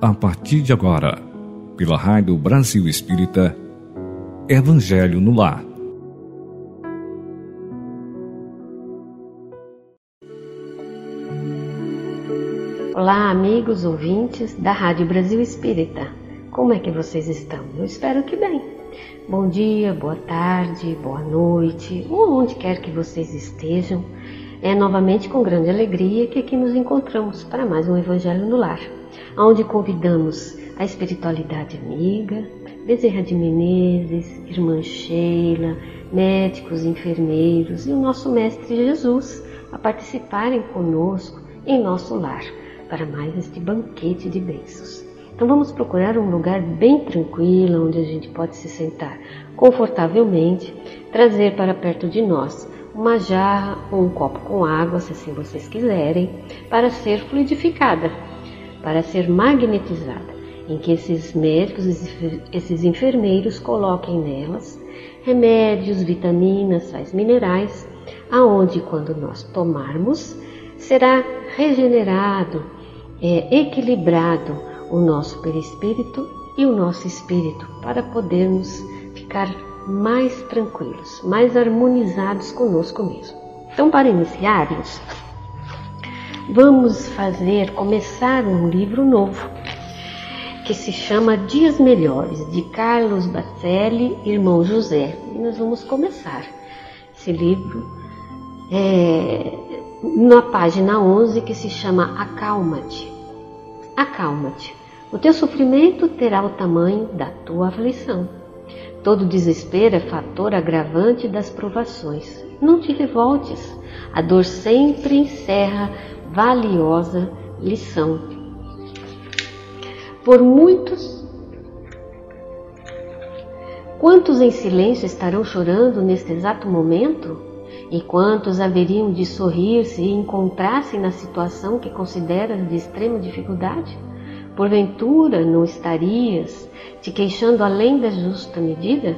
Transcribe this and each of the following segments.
a partir de agora, pela Rádio Brasil Espírita, Evangelho no Lar. Olá, amigos ouvintes da Rádio Brasil Espírita. Como é que vocês estão? Eu espero que bem. Bom dia, boa tarde, boa noite, ou onde quer que vocês estejam. É novamente com grande alegria que aqui nos encontramos para mais um Evangelho no Lar, onde convidamos a espiritualidade amiga, Bezerra de Menezes, Irmã Sheila, médicos, enfermeiros e o nosso Mestre Jesus a participarem conosco em nosso lar para mais este banquete de bênçãos. Então vamos procurar um lugar bem tranquilo onde a gente pode se sentar confortavelmente, trazer para perto de nós uma jarra ou um copo com água, se assim vocês quiserem, para ser fluidificada, para ser magnetizada, em que esses médicos, esses enfermeiros coloquem nelas remédios, vitaminas, sais minerais, aonde quando nós tomarmos será regenerado, é, equilibrado o nosso perispírito e o nosso espírito para podermos ficar mais tranquilos, mais harmonizados conosco mesmo. Então, para iniciarmos, vamos fazer, começar um livro novo que se chama Dias Melhores, de Carlos Bacelli, irmão José. E nós vamos começar esse livro é, na página 11 que se chama Acalma-te. Acalma-te. O teu sofrimento terá o tamanho da tua aflição. Todo desespero é fator agravante das provações. Não te revoltes. A dor sempre encerra valiosa lição. Por muitos Quantos em silêncio estarão chorando neste exato momento? E quantos haveriam de sorrir se encontrassem na situação que consideras de extrema dificuldade? Porventura não estarias te queixando além da justa medida?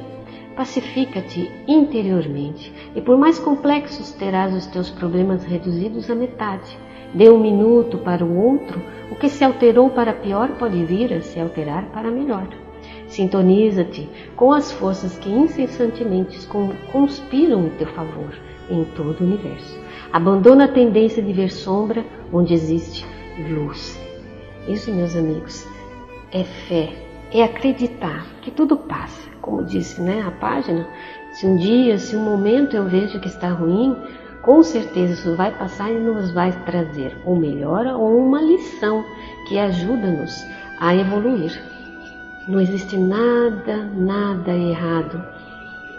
Pacifica-te interiormente, e por mais complexos terás os teus problemas reduzidos à metade. Dê um minuto para o outro, o que se alterou para pior pode vir a se alterar para melhor. Sintoniza-te com as forças que incessantemente conspiram em teu favor em todo o universo. Abandona a tendência de ver sombra onde existe luz. Isso, meus amigos, é fé, é acreditar que tudo passa. Como disse né, a página, se um dia, se um momento eu vejo que está ruim, com certeza isso vai passar e nos vai trazer ou melhora ou uma lição que ajuda-nos a evoluir. Não existe nada, nada errado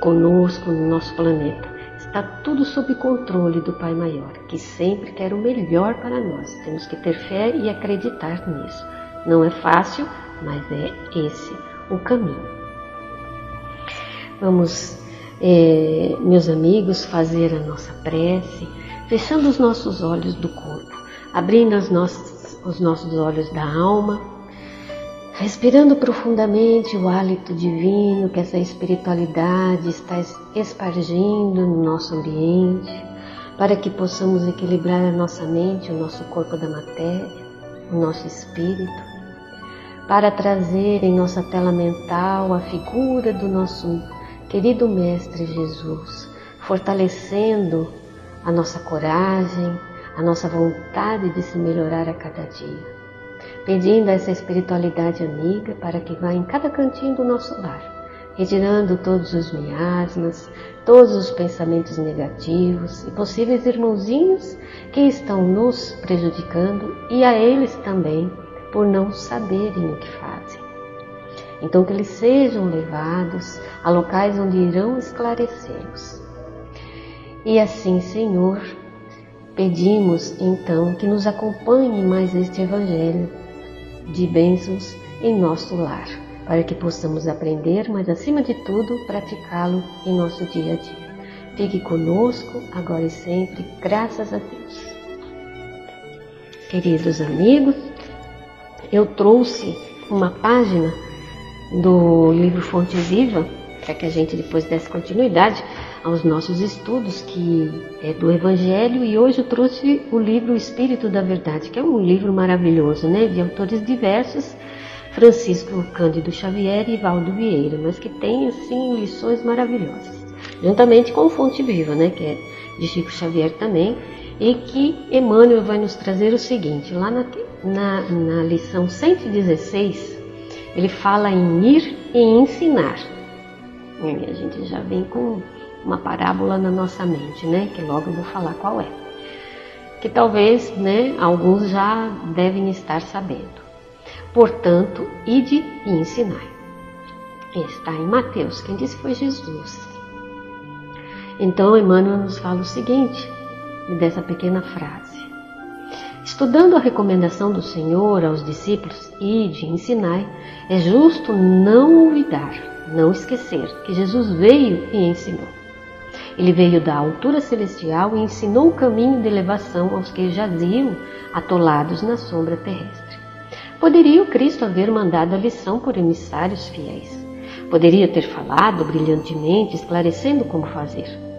conosco no nosso planeta. Está tudo sob controle do Pai Maior, que sempre quer o melhor para nós. Temos que ter fé e acreditar nisso. Não é fácil, mas é esse o caminho. Vamos, é, meus amigos, fazer a nossa prece, fechando os nossos olhos do corpo, abrindo os nossos, os nossos olhos da alma Respirando profundamente o hálito divino que essa espiritualidade está espargindo no nosso ambiente, para que possamos equilibrar a nossa mente, o nosso corpo da matéria, o nosso espírito, para trazer em nossa tela mental a figura do nosso querido Mestre Jesus, fortalecendo a nossa coragem, a nossa vontade de se melhorar a cada dia pedindo a essa espiritualidade amiga para que vá em cada cantinho do nosso lar, retirando todos os miasmas, todos os pensamentos negativos e possíveis irmãozinhos que estão nos prejudicando e a eles também por não saberem o que fazem. Então que eles sejam levados a locais onde irão esclarecê-los. E assim, Senhor, pedimos então que nos acompanhe mais este evangelho de bênçãos em nosso lar, para que possamos aprender, mas acima de tudo, praticá-lo em nosso dia a dia. Fique conosco agora e sempre, graças a Deus. Queridos amigos, eu trouxe uma página do livro Fonte Viva, para que a gente depois desse continuidade aos nossos estudos que é do Evangelho e hoje eu trouxe o livro Espírito da Verdade, que é um livro maravilhoso, né, de autores diversos, Francisco Cândido Xavier e Valdo Vieira, mas que tem assim lições maravilhosas, juntamente com Fonte Viva, né, que é de Chico Xavier também, e que Emmanuel vai nos trazer o seguinte, lá na, na, na lição 116, ele fala em ir e ensinar. E a gente já vem com uma parábola na nossa mente, né? Que logo eu vou falar qual é. Que talvez, né, alguns já devem estar sabendo. Portanto, ide e ensinai. Está em Mateus, quem disse foi Jesus. Então, Emmanuel nos fala o seguinte, dessa pequena frase. Estudando a recomendação do Senhor aos discípulos, ide, ensinai, é justo não olvidar, não esquecer que Jesus veio e ensinou. Ele veio da altura celestial e ensinou o caminho de elevação aos que jaziam atolados na sombra terrestre. Poderia o Cristo haver mandado a lição por emissários fiéis. Poderia ter falado brilhantemente, esclarecendo como fazer.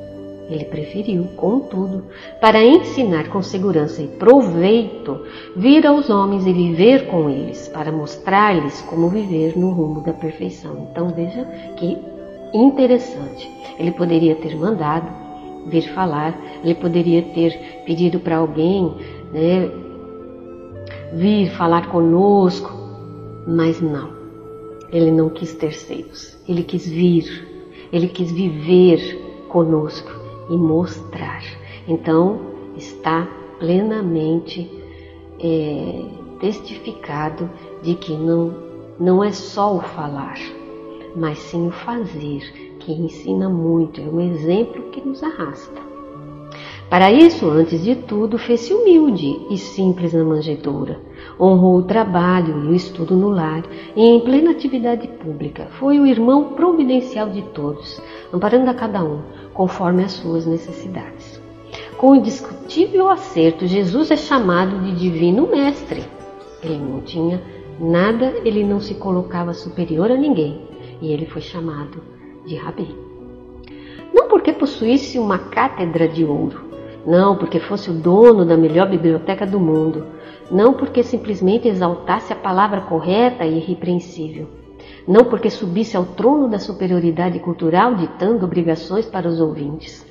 Ele preferiu, contudo, para ensinar com segurança e proveito, vir aos homens e viver com eles, para mostrar-lhes como viver no rumo da perfeição. Então veja que interessante. Ele poderia ter mandado vir falar, ele poderia ter pedido para alguém né, vir falar conosco, mas não. Ele não quis terceiros, ele quis vir, ele quis viver conosco e mostrar. Então, está plenamente é, testificado de que não, não é só o falar, mas sim o fazer, que ensina muito, é um exemplo que nos arrasta. Para isso, antes de tudo, fez-se humilde e simples na manjedoura. Honrou o trabalho e o estudo no lar e em plena atividade pública. Foi o irmão providencial de todos, amparando a cada um, conforme as suas necessidades. Com indiscutível acerto, Jesus é chamado de divino mestre. Ele não tinha nada, ele não se colocava superior a ninguém, e ele foi chamado de rabi. Não porque possuísse uma cátedra de ouro, não porque fosse o dono da melhor biblioteca do mundo, não porque simplesmente exaltasse a palavra correta e irrepreensível, não porque subisse ao trono da superioridade cultural ditando obrigações para os ouvintes,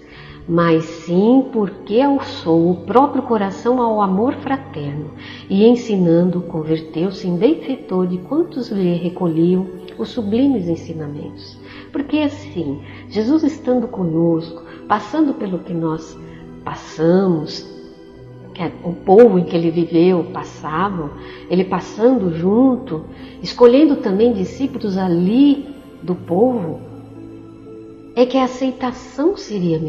mas sim porque alçou o próprio coração ao amor fraterno e ensinando converteu-se em benfeitor de quantos lhe recolhiam os sublimes ensinamentos. Porque assim, Jesus estando conosco, passando pelo que nós passamos, é o povo em que ele viveu passava, ele passando junto, escolhendo também discípulos ali do povo, é que a aceitação seria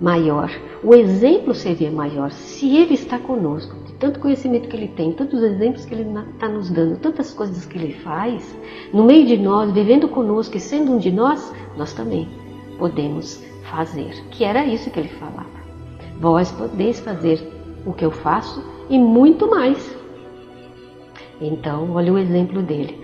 maior, o exemplo seria maior se ele está conosco, de tanto conhecimento que ele tem, tantos exemplos que ele está nos dando, tantas coisas que ele faz, no meio de nós, vivendo conosco e sendo um de nós, nós também podemos fazer, que era isso que ele falava. Vós podeis fazer o que eu faço e muito mais. Então, olha o exemplo dele.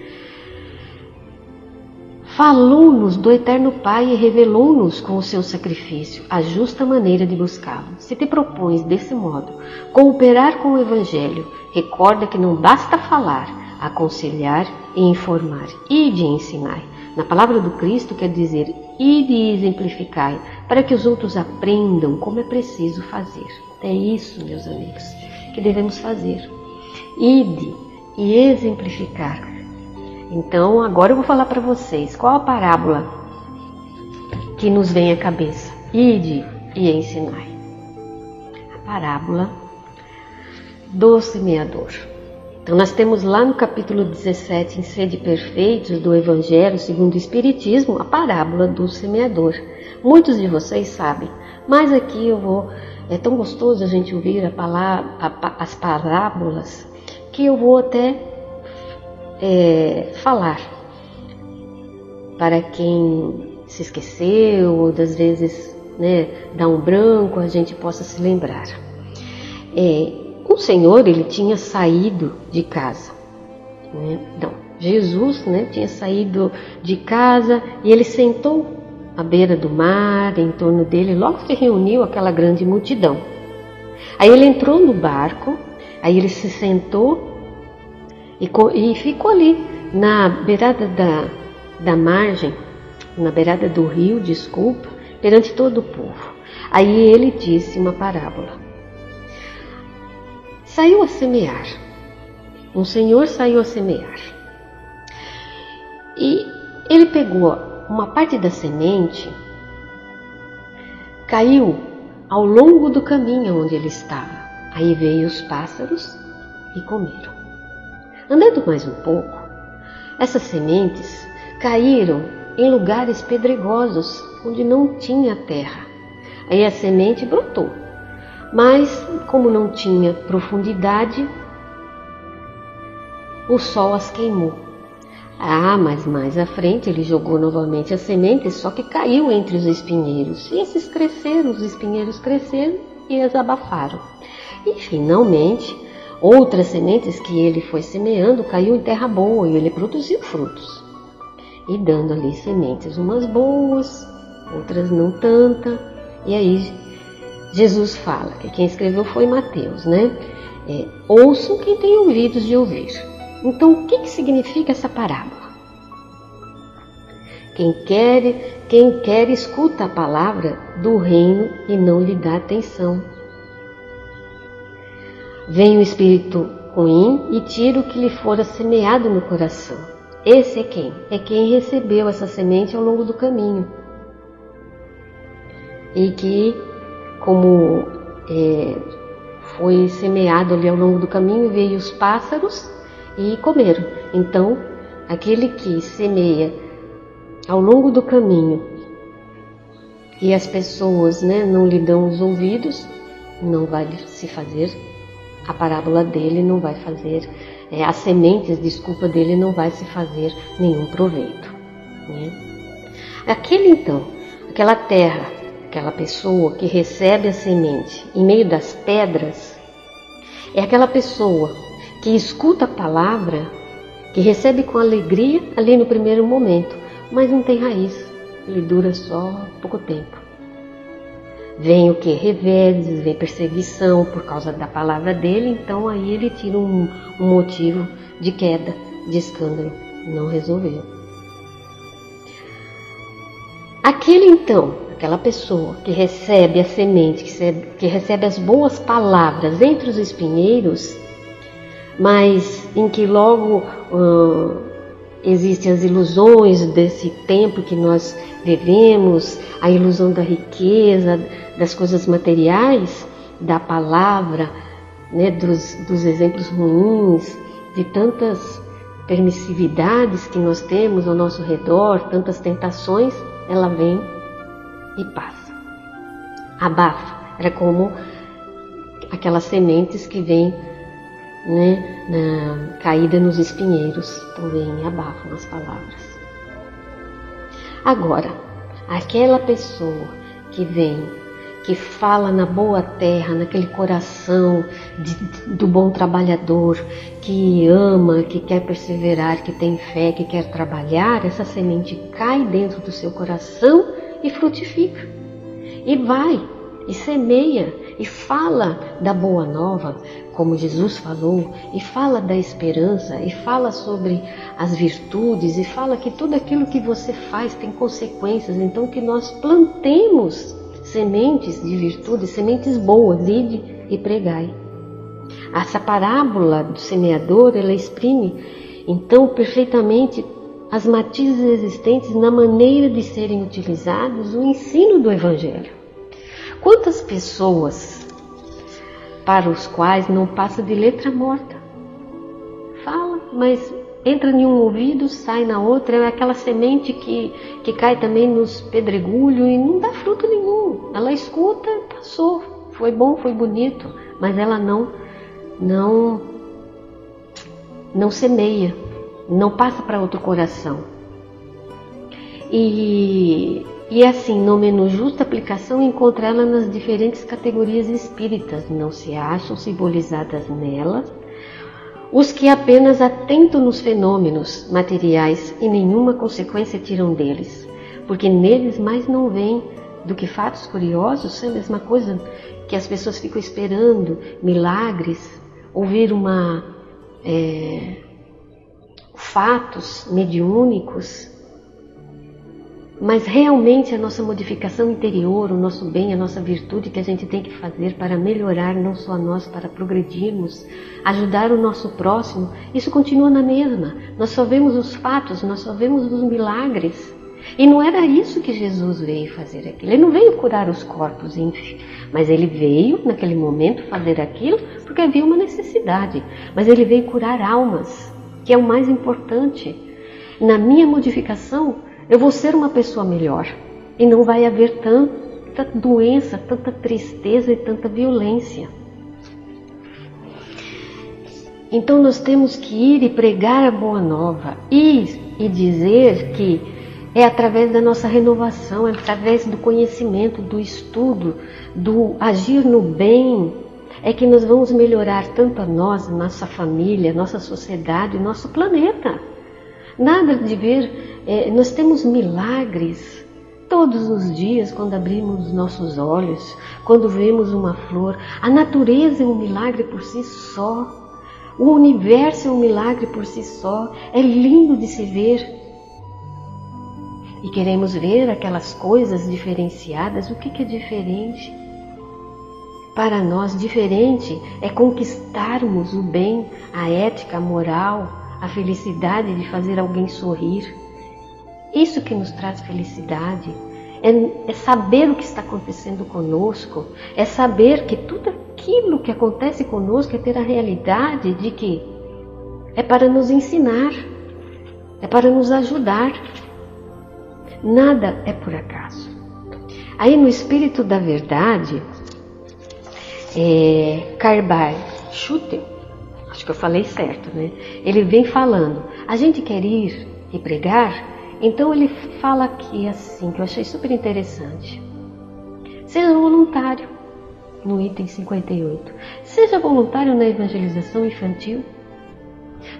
Falou-nos do Eterno Pai e revelou-nos com o seu sacrifício a justa maneira de buscá-lo. Se te propões desse modo cooperar com o Evangelho, recorda que não basta falar, aconselhar e informar, e de ensinar. Na palavra do Cristo quer dizer ide e exemplificai, para que os outros aprendam como é preciso fazer. É isso, meus amigos, que devemos fazer. Ide e exemplificar. Então, agora eu vou falar para vocês qual a parábola que nos vem à cabeça. Ide e ensinai. A parábola do semeador. Então, nós temos lá no capítulo 17, em Sede Perfeitos, do Evangelho segundo o Espiritismo, a parábola do semeador. Muitos de vocês sabem, mas aqui eu vou. É tão gostoso a gente ouvir a palavra, a, as parábolas que eu vou até é, falar para quem se esqueceu ou das vezes né, dá um branco, a gente possa se lembrar. É, o Senhor ele tinha saído de casa. Né? Então, Jesus né, tinha saído de casa e ele sentou à beira do mar, em torno dele, logo se reuniu aquela grande multidão. Aí ele entrou no barco, aí ele se sentou e, e ficou ali, na beirada da, da margem, na beirada do rio, desculpa, perante todo o povo. Aí ele disse uma parábola. Saiu a semear. Um senhor saiu a semear. E ele pegou uma parte da semente, caiu ao longo do caminho onde ele estava. Aí veio os pássaros e comeram. Andando mais um pouco, essas sementes caíram em lugares pedregosos onde não tinha terra. Aí a semente brotou, mas como não tinha profundidade, o sol as queimou. Ah, mas mais à frente ele jogou novamente as sementes, só que caiu entre os espinheiros. E esses cresceram, os espinheiros cresceram e as abafaram. E finalmente, outras sementes que ele foi semeando caiu em terra boa e ele produziu frutos. E dando ali sementes, umas boas, outras não tanta. E aí Jesus fala, que quem escreveu foi Mateus, né? É, ouçam quem tem ouvidos de ouvir. Então, o que, que significa essa parábola? Quem quer, quem quer escuta a palavra do reino e não lhe dá atenção. Vem o espírito ruim e tira o que lhe fora semeado no coração. Esse é quem? É quem recebeu essa semente ao longo do caminho. E que, como é, foi semeado ali ao longo do caminho, veio os pássaros e comeram. Então, aquele que semeia ao longo do caminho e as pessoas né, não lhe dão os ouvidos, não vai se fazer, a parábola dele não vai fazer, é, as sementes, desculpa, dele não vai se fazer nenhum proveito. Né? Aquele então, aquela terra, aquela pessoa que recebe a semente em meio das pedras, é aquela pessoa que escuta a palavra, que recebe com alegria ali no primeiro momento, mas não tem raiz, ele dura só pouco tempo. Vem o que? Reveses, vem perseguição por causa da palavra dele, então aí ele tira um, um motivo de queda, de escândalo. Não resolveu. Aquele então, aquela pessoa que recebe a semente, que recebe, que recebe as boas palavras entre os espinheiros, mas em que logo uh, existem as ilusões desse tempo que nós vivemos, a ilusão da riqueza, das coisas materiais, da palavra, né, dos, dos exemplos ruins, de tantas permissividades que nós temos ao nosso redor, tantas tentações, ela vem e passa. Abafa. Era como aquelas sementes que vêm né, na, caída nos espinheiros, também abafam as palavras. Agora, aquela pessoa que vem, que fala na boa terra, naquele coração de, do bom trabalhador, que ama, que quer perseverar, que tem fé, que quer trabalhar, essa semente cai dentro do seu coração e frutifica. E vai, e semeia, e fala da boa nova, como Jesus falou, e fala da esperança, e fala sobre as virtudes, e fala que tudo aquilo que você faz tem consequências, então que nós plantemos sementes de virtude, sementes boas, ide e pregai. Essa parábola do semeador, ela exprime então perfeitamente as matizes existentes na maneira de serem utilizados o ensino do Evangelho. Quantas pessoas para os quais não passa de letra morta. Fala, mas entra em um ouvido, sai na outra, é aquela semente que, que cai também nos pedregulhos e não dá fruto nenhum. Ela escuta, passou, foi bom, foi bonito, mas ela não, não, não semeia, não passa para outro coração. E e assim, no menu justa aplicação, encontra ela nas diferentes categorias espíritas, não se acham simbolizadas nelas os que apenas atentam nos fenômenos materiais e nenhuma consequência tiram deles, porque neles mais não vêm do que fatos curiosos, é a mesma coisa que as pessoas ficam esperando, milagres, ouvir uma é, fatos mediúnicos, mas realmente a nossa modificação interior, o nosso bem, a nossa virtude que a gente tem que fazer para melhorar não só nós, para progredirmos, ajudar o nosso próximo, isso continua na mesma. Nós só vemos os fatos, nós só vemos os milagres. E não era isso que Jesus veio fazer aquilo. Ele não veio curar os corpos, enfim, mas ele veio naquele momento fazer aquilo porque havia uma necessidade. Mas ele veio curar almas, que é o mais importante. Na minha modificação, eu vou ser uma pessoa melhor e não vai haver tanta doença, tanta tristeza e tanta violência. Então nós temos que ir e pregar a boa nova, ir e dizer que é através da nossa renovação, é através do conhecimento, do estudo, do agir no bem, é que nós vamos melhorar tanto a nós, nossa família, nossa sociedade, nosso planeta. Nada de ver é, nós temos milagres todos os dias quando abrimos os nossos olhos, quando vemos uma flor. A natureza é um milagre por si só. O universo é um milagre por si só. É lindo de se ver. E queremos ver aquelas coisas diferenciadas. O que, que é diferente? Para nós, diferente é conquistarmos o bem, a ética, a moral, a felicidade de fazer alguém sorrir isso que nos traz felicidade. É, é, saber o que está acontecendo conosco, é saber que tudo aquilo que acontece conosco é ter a realidade de que é para nos ensinar, é para nos ajudar. Nada é por acaso. Aí no Espírito da Verdade, é, Schutel, acho que eu falei certo, né? Ele vem falando, a gente quer ir e pregar então ele fala aqui assim, que eu achei super interessante. Seja voluntário, no item 58. Seja voluntário na evangelização infantil.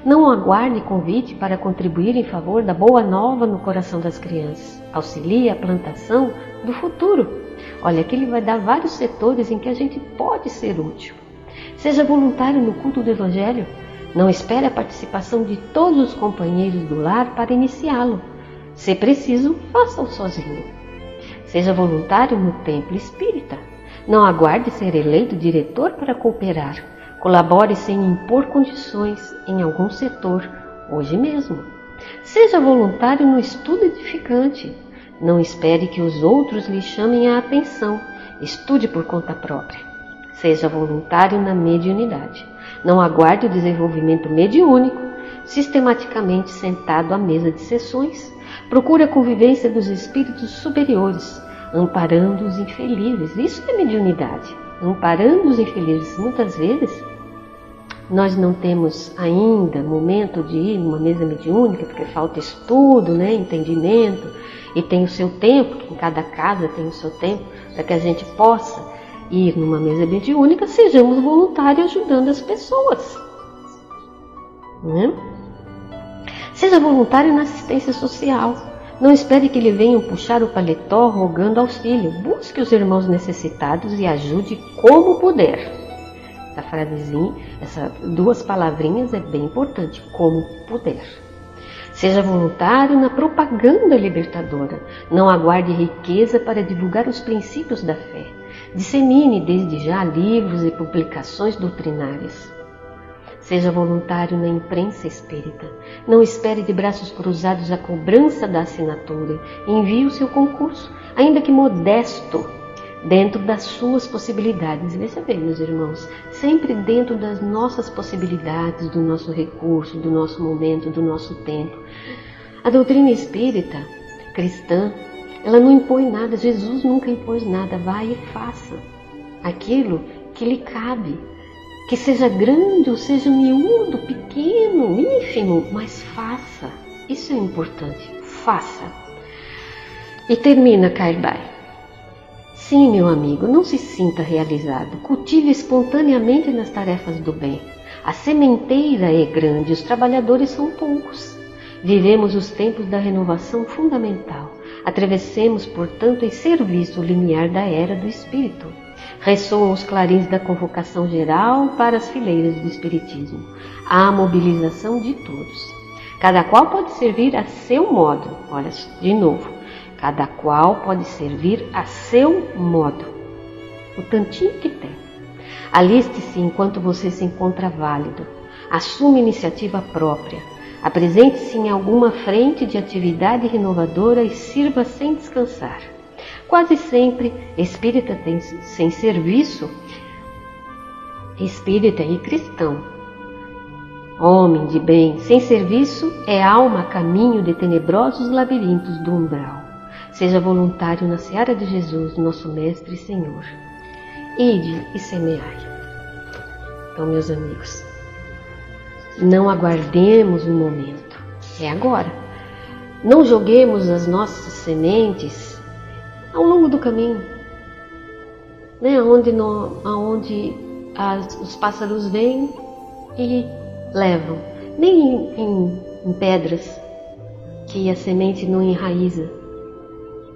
Não aguarde convite para contribuir em favor da boa nova no coração das crianças. Auxilie a plantação do futuro. Olha, aqui ele vai dar vários setores em que a gente pode ser útil. Seja voluntário no culto do Evangelho. Não espere a participação de todos os companheiros do lar para iniciá-lo. Se preciso, faça-o sozinho. Seja voluntário no templo espírita. Não aguarde ser eleito diretor para cooperar. Colabore sem impor condições em algum setor, hoje mesmo. Seja voluntário no estudo edificante. Não espere que os outros lhe chamem a atenção. Estude por conta própria. Seja voluntário na mediunidade. Não aguarde o desenvolvimento mediúnico, sistematicamente sentado à mesa de sessões, Procure a convivência dos espíritos superiores, amparando os infelizes. Isso é mediunidade. Amparando os infelizes. Muitas vezes nós não temos ainda momento de ir numa mesa mediúnica, porque falta estudo, né, entendimento, e tem o seu tempo, que em cada casa tem o seu tempo, para que a gente possa ir numa mesa mediúnica, sejamos voluntários ajudando as pessoas. Né? Seja voluntário na assistência social. Não espere que lhe venham puxar o paletó rogando auxílio. Busque os irmãos necessitados e ajude como puder. Essa frasezinha, essas duas palavrinhas é bem importante, como puder. Seja voluntário na propaganda libertadora. Não aguarde riqueza para divulgar os princípios da fé. Dissemine desde já livros e publicações doutrinárias. Seja voluntário na imprensa espírita. Não espere de braços cruzados a cobrança da assinatura. Envie o seu concurso, ainda que modesto, dentro das suas possibilidades. Veja bem, meus irmãos, sempre dentro das nossas possibilidades, do nosso recurso, do nosso momento, do nosso tempo. A doutrina espírita cristã, ela não impõe nada. Jesus nunca impôs nada. Vai e faça aquilo que lhe cabe, que seja grande ou seja miúdo, pequeno, ínfimo, mas faça. Isso é importante. Faça. E termina Kaibai. Sim, meu amigo, não se sinta realizado. Cultive espontaneamente nas tarefas do bem. A sementeira é grande, os trabalhadores são poucos. Vivemos os tempos da renovação fundamental. Atravessemos, portanto, em serviço o limiar da era do Espírito. Ressoam os clarins da convocação geral para as fileiras do Espiritismo. Há a mobilização de todos. Cada qual pode servir a seu modo. Olha, de novo. Cada qual pode servir a seu modo. O tantinho que tem. Aliste-se enquanto você se encontra válido. Assume iniciativa própria. Apresente-se em alguma frente de atividade renovadora e sirva sem descansar. Quase sempre, espírita tem, sem serviço, espírita e cristão. Homem de bem, sem serviço, é alma a caminho de tenebrosos labirintos do umbral. Seja voluntário na seara de Jesus, nosso Mestre e Senhor. Ide e semeai. Então, meus amigos, não aguardemos o momento, é agora. Não joguemos as nossas sementes ao longo do caminho, né? Onde, no, aonde as, os pássaros vêm e levam, nem em, em, em pedras que a semente não enraiza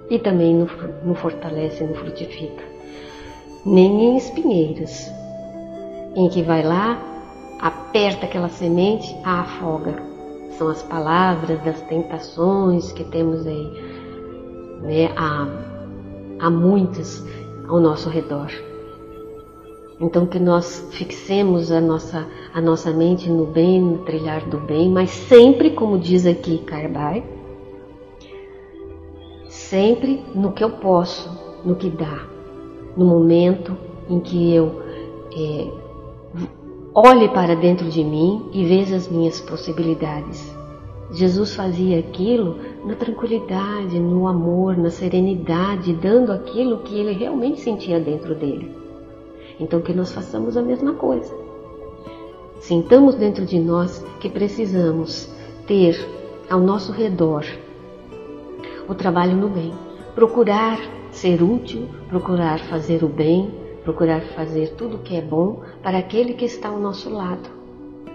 e também não, não fortalece, não frutifica, nem em espinheiras, em que vai lá, aperta aquela semente, a afoga. São as palavras das tentações que temos aí, né? Há, há muitas ao nosso redor. Então que nós fixemos a nossa, a nossa mente no bem, no trilhar do bem, mas sempre, como diz aqui Carbai, sempre no que eu posso, no que dá, no momento em que eu é, olhe para dentro de mim e veja as minhas possibilidades. Jesus fazia aquilo na tranquilidade, no amor, na serenidade, dando aquilo que ele realmente sentia dentro dele. Então que nós façamos a mesma coisa. Sintamos dentro de nós que precisamos ter ao nosso redor o trabalho no bem, procurar ser útil, procurar fazer o bem, procurar fazer tudo o que é bom para aquele que está ao nosso lado.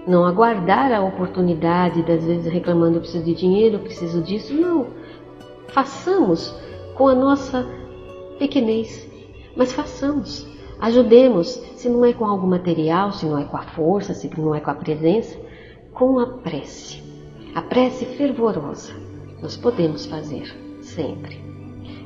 Não aguardar a oportunidade, das vezes reclamando eu preciso de dinheiro, eu preciso disso, não. Façamos com a nossa pequenez, mas façamos. Ajudemos, se não é com algo material, se não é com a força, se não é com a presença, com a prece. A prece fervorosa nós podemos fazer sempre.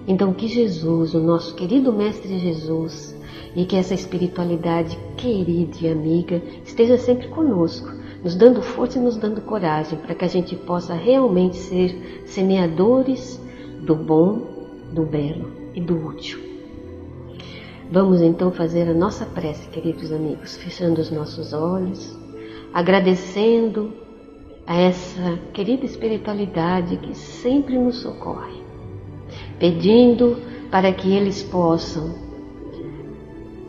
Então, que Jesus, o nosso querido Mestre Jesus, e que essa espiritualidade querida e amiga esteja sempre conosco, nos dando força e nos dando coragem para que a gente possa realmente ser semeadores do bom, do belo e do útil. Vamos então fazer a nossa prece, queridos amigos, fechando os nossos olhos, agradecendo a essa querida espiritualidade que sempre nos socorre, pedindo para que eles possam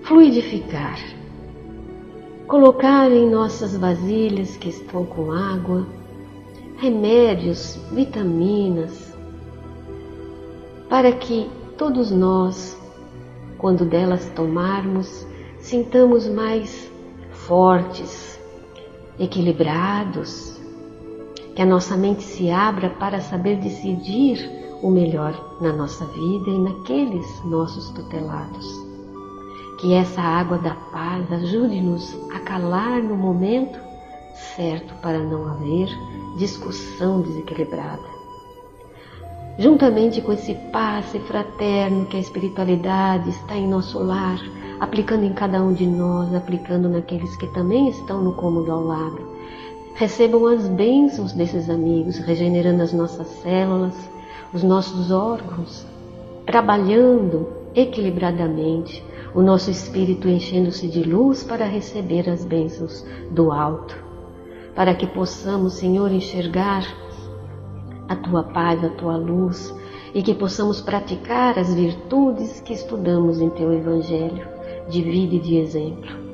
fluidificar, colocar em nossas vasilhas que estão com água, remédios, vitaminas, para que todos nós quando delas tomarmos, sintamos mais fortes, equilibrados, que a nossa mente se abra para saber decidir o melhor na nossa vida e naqueles nossos tutelados. Que essa água da paz ajude-nos a calar no momento certo para não haver discussão desequilibrada juntamente com esse passe fraterno que a espiritualidade está em nosso lar, aplicando em cada um de nós, aplicando naqueles que também estão no cômodo ao lado. Recebam as bênçãos desses amigos, regenerando as nossas células, os nossos órgãos, trabalhando equilibradamente, o nosso espírito enchendo-se de luz para receber as bênçãos do alto, para que possamos, Senhor, enxergar a tua paz, a tua luz e que possamos praticar as virtudes que estudamos em teu Evangelho de vida e de exemplo.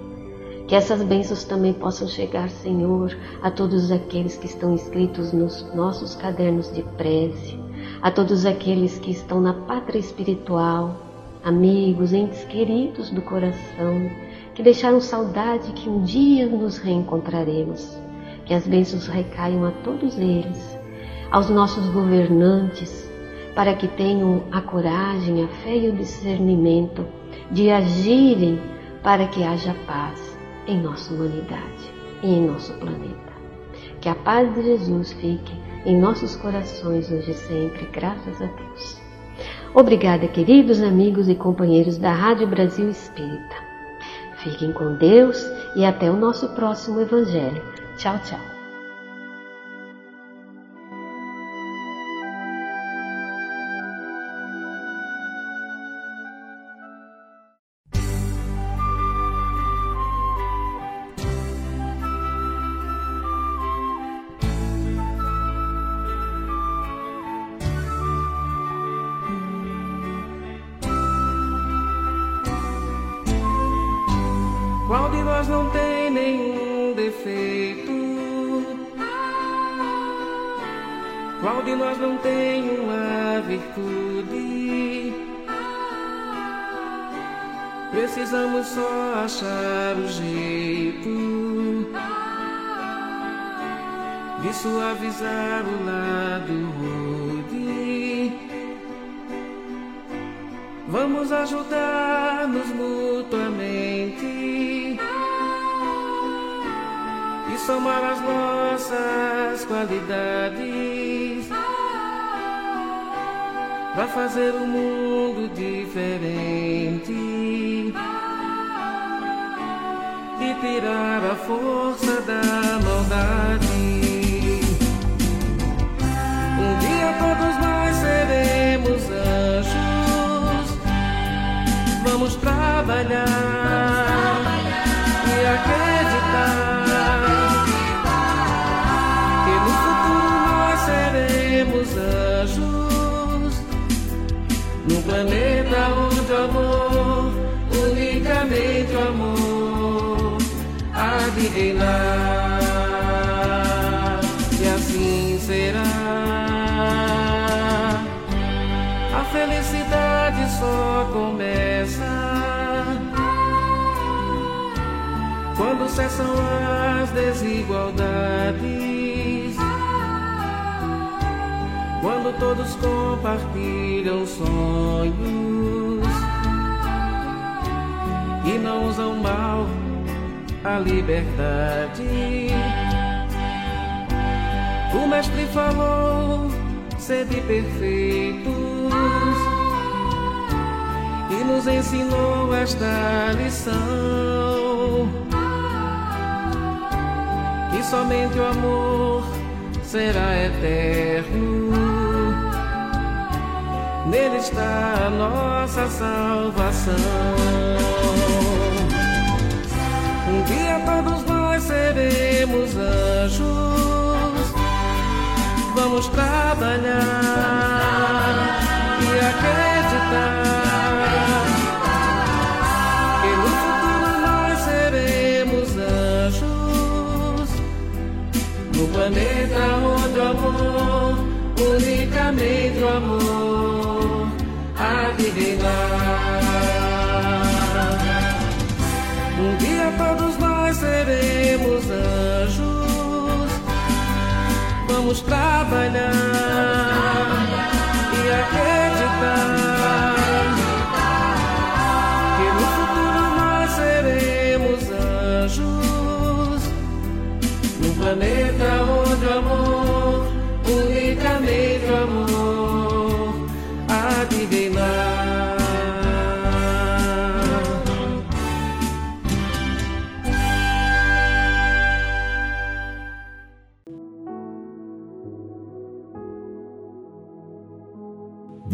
Que essas bênçãos também possam chegar, Senhor, a todos aqueles que estão inscritos nos nossos cadernos de prece, a todos aqueles que estão na pátria espiritual, amigos, entes queridos do coração, que deixaram saudade que um dia nos reencontraremos. Que as bênçãos recaiam a todos eles aos nossos governantes, para que tenham a coragem, a fé e o discernimento de agirem para que haja paz em nossa humanidade e em nosso planeta. Que a paz de Jesus fique em nossos corações hoje e sempre, graças a Deus. Obrigada, queridos amigos e companheiros da Rádio Brasil Espírita. Fiquem com Deus e até o nosso próximo Evangelho. Tchau, tchau. Não tem nenhum defeito? Qual de nós não tem uma virtude? Precisamos só achar o jeito de suavizar o lado rude. Vamos ajudar-nos mutuamente somar as nossas qualidades para fazer o um mundo diferente e tirar a força da maldade. Um dia todos nós seremos anjos, vamos trabalhar. Reinar. E assim será. A felicidade só começa. Quando cessam as desigualdades quando todos compartilham sonhos e não usam mal a liberdade. O mestre falou: sede perfeitos e nos ensinou esta lição que somente o amor será eterno nele está a nossa salvação. Um dia todos nós seremos anjos, vamos trabalhar e acreditar. Que futuro nós seremos anjos, no planeta onde o amor, unicamente o amor um dia todos nós seremos anjos. Vamos trabalhar e acreditar